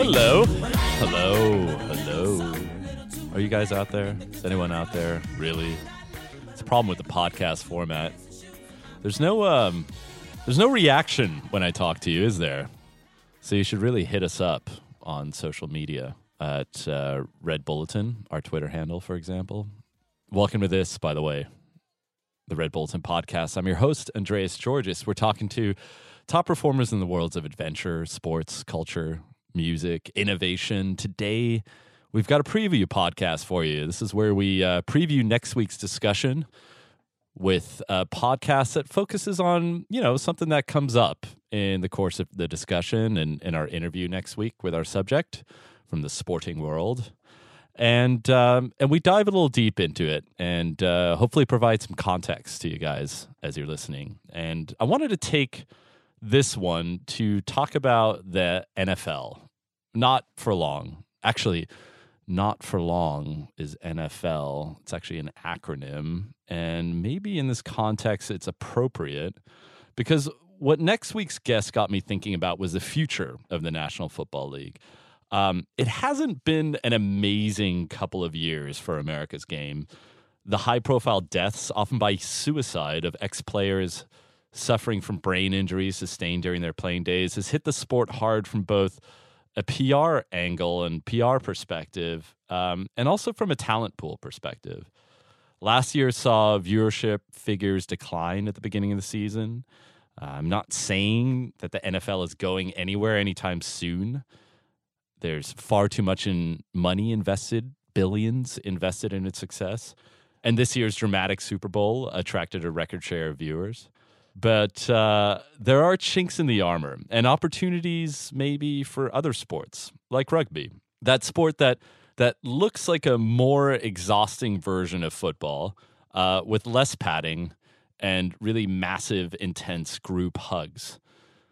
Hello. Hello. Hello. Are you guys out there? Is anyone out there? Really? It's a problem with the podcast format. There's no um there's no reaction when I talk to you, is there? So you should really hit us up on social media at uh, Red Bulletin, our Twitter handle, for example. Welcome to this, by the way, the Red Bulletin podcast. I'm your host, Andreas Tzortzis. We're talking to top performers in the worlds of adventure, sports, culture, music, innovation. Today, we've got a preview podcast for you. This is where we uh, preview next week's discussion with a podcast that focuses on, you know, something that comes up in the course of the discussion and in our interview next week with our subject from the sporting world. And um, and we dive a little deep into it and uh, hopefully provide some context to you guys as you're listening. And I wanted to take this one to talk about the NFL. Not for long. Actually, not for long is NFL. It's actually an acronym. And maybe in this context, it's appropriate because what next week's guest got me thinking about was the future of the National Football League. Um, it hasn't been an amazing couple of years for America's game. The high profile deaths, often by suicide, of ex players suffering from brain injuries sustained during their playing days has hit the sport hard from both a PR angle and PR perspective, um, and also from a talent pool perspective. Last year saw viewership figures decline at the beginning of the season. Uh, I'm not saying that the NFL is going anywhere anytime soon. There's far too much in money invested, billions invested in its success. And this year's dramatic Super Bowl attracted a record share of viewers. But uh, there are chinks in the armor and opportunities maybe for other sports like rugby. That sport that that looks like a more exhausting version of football uh, with less padding and really massive, intense group hugs.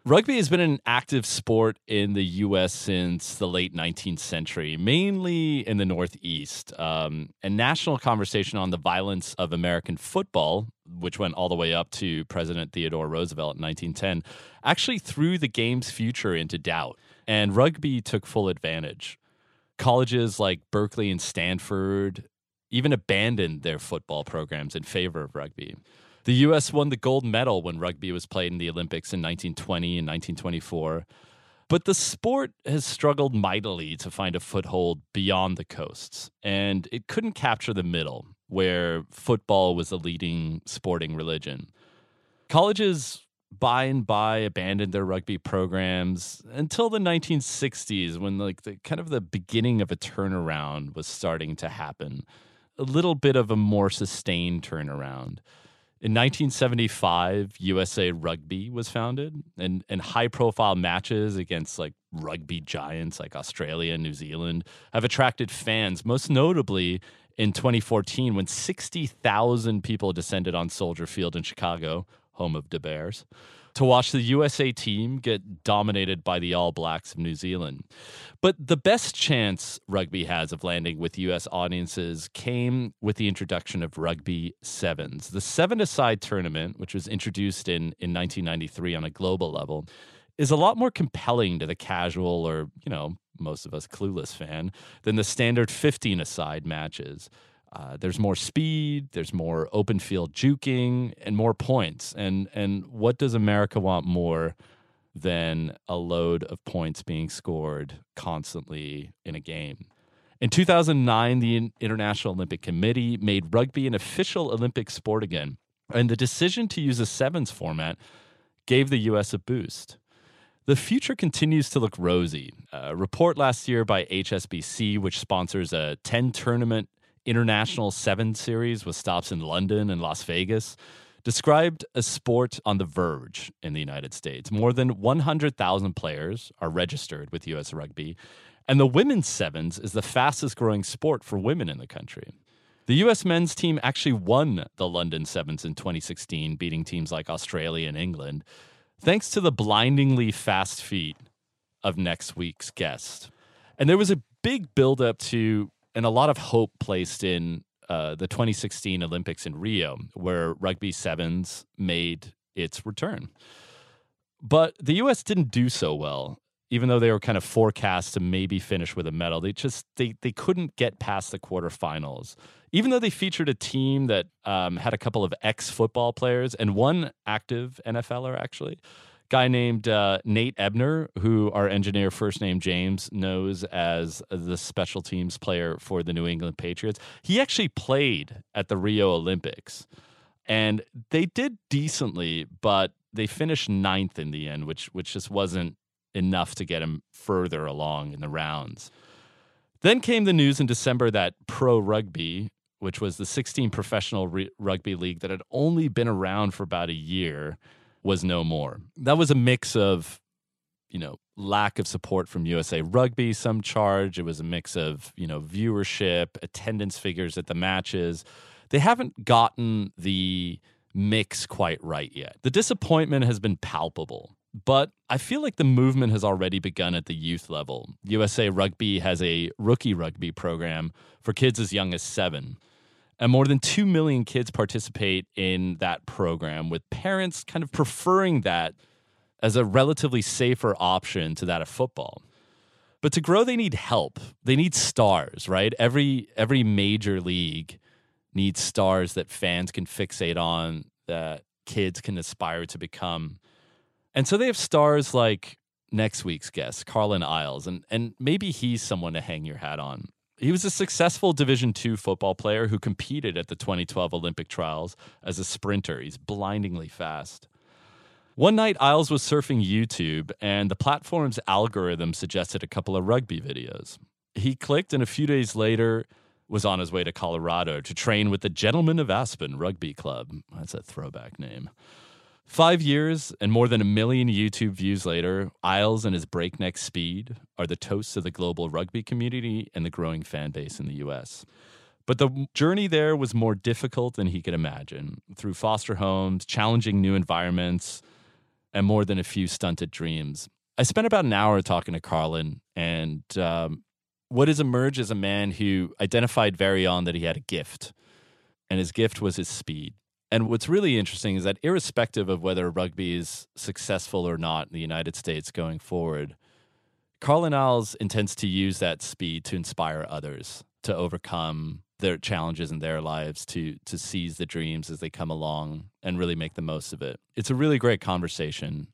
Rugby has been an active sport in the U.S. since the late 19th century, mainly in the Northeast. Um, and national conversation on the violence of American football, which went all the way up to President Theodore Roosevelt in 1910, actually threw the game's future into doubt. And rugby took full advantage. Colleges like Berkeley and Stanford even abandoned their football programs in favor of rugby. The U.S. won the gold medal when rugby was played in the Olympics in 1920 and 1924. But the sport has struggled mightily to find a foothold beyond the coasts, and it couldn't capture the middle, where football was the leading sporting religion. Colleges by and by abandoned their rugby programs until the 1960s when like the kind of the beginning of a turnaround was starting to happen a little bit of a more sustained turnaround in 1975 usa rugby was founded and and high profile matches against like rugby giants like australia and new zealand have attracted fans most notably in 2014 when 60,000 people descended on soldier field in chicago home of the Bears, to watch the USA team get dominated by the All Blacks of New Zealand. But the best chance rugby has of landing with US audiences came with the introduction of Rugby Sevens. The seven a side tournament, which was introduced in, in 1993 on a global level, is a lot more compelling to the casual or, you know, most of us clueless fan than the standard 15 aside matches. Uh, there's more speed, there's more open field juking, and more points. And and what does America want more than a load of points being scored constantly in a game? In 2009, the International Olympic Committee made rugby an official Olympic sport again, and the decision to use a sevens format gave the U.S. a boost. The future continues to look rosy. A report last year by HSBC, which sponsors a 10 tournament international seven series with stops in London and Las Vegas, described a sport on the verge in the United States. More than 100,000 players are registered with U.S. Rugby, and the women's sevens is the fastest growing sport for women in the country. The U.S. men's team actually won the London Sevens in 2016, beating teams like Australia and England, thanks to the blindingly fast feet of next week's guest. And there was a big buildup to and a lot of hope placed in uh, the 2016 Olympics in Rio, where rugby sevens made its return. But the U.S. didn't do so well. even though they were kind of forecast to maybe finish with a medal, they just they they couldn't get past the quarterfinals. Even though they featured a team that um, had a couple of ex football players and one active NFLer actually, guy named uh, Nate Ebner, who our engineer, first name James, knows as the special teams player for the New England Patriots. He actually played at the Rio Olympics, and they did decently, but they finished ninth in the end, which which just wasn't enough to get him further along in the rounds. Then came the news in December that Pro Rugby, which was the 16 professional re- rugby league that had only been around for about a year, was no more. That was a mix of, you know, lack of support from USA Rugby, some charge. It was a mix of, you know, viewership, attendance figures at the matches. They haven't gotten the mix quite right yet. The disappointment has been palpable. But I feel like the movement has already begun at the youth level. USA Rugby has a rookie rugby program for kids as young as seven. And more than 2 million kids participate in that program, with parents kind of preferring that as a relatively safer option to that of football. But to grow, they need help. They need stars, right? Every every major league needs stars that fans can fixate on, that kids can aspire to become. And so they have stars like next week's guest, Carlin Isles, and and maybe he's someone to hang your hat on. He was a successful Division II football player who competed at the 2012 Olympic trials as a sprinter. He's blindingly fast. One night, Isles was surfing YouTube, and the platform's algorithm suggested a couple of rugby videos. He clicked, and a few days later, was on his way to Colorado to train with the Gentlemen of Aspen Rugby Club. That's a throwback name. Five years and more than a million YouTube views later, Isles and his breakneck speed are the toasts of the global rugby community and the growing fan base in the US. But the journey there was more difficult than he could imagine through foster homes, challenging new environments, and more than a few stunted dreams. I spent about an hour talking to Carlin, and um, what has emerged is a man who identified very on that he had a gift, and his gift was his speed. And what's really interesting is that, irrespective of whether rugby is successful or not in the United States going forward, Carlin Isles intends to use that speed to inspire others to overcome their challenges in their lives, to to seize the dreams as they come along and really make the most of it. It's a really great conversation.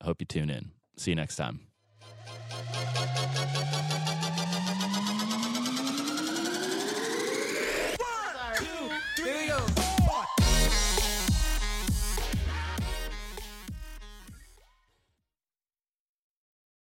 I hope you tune in. See you next time.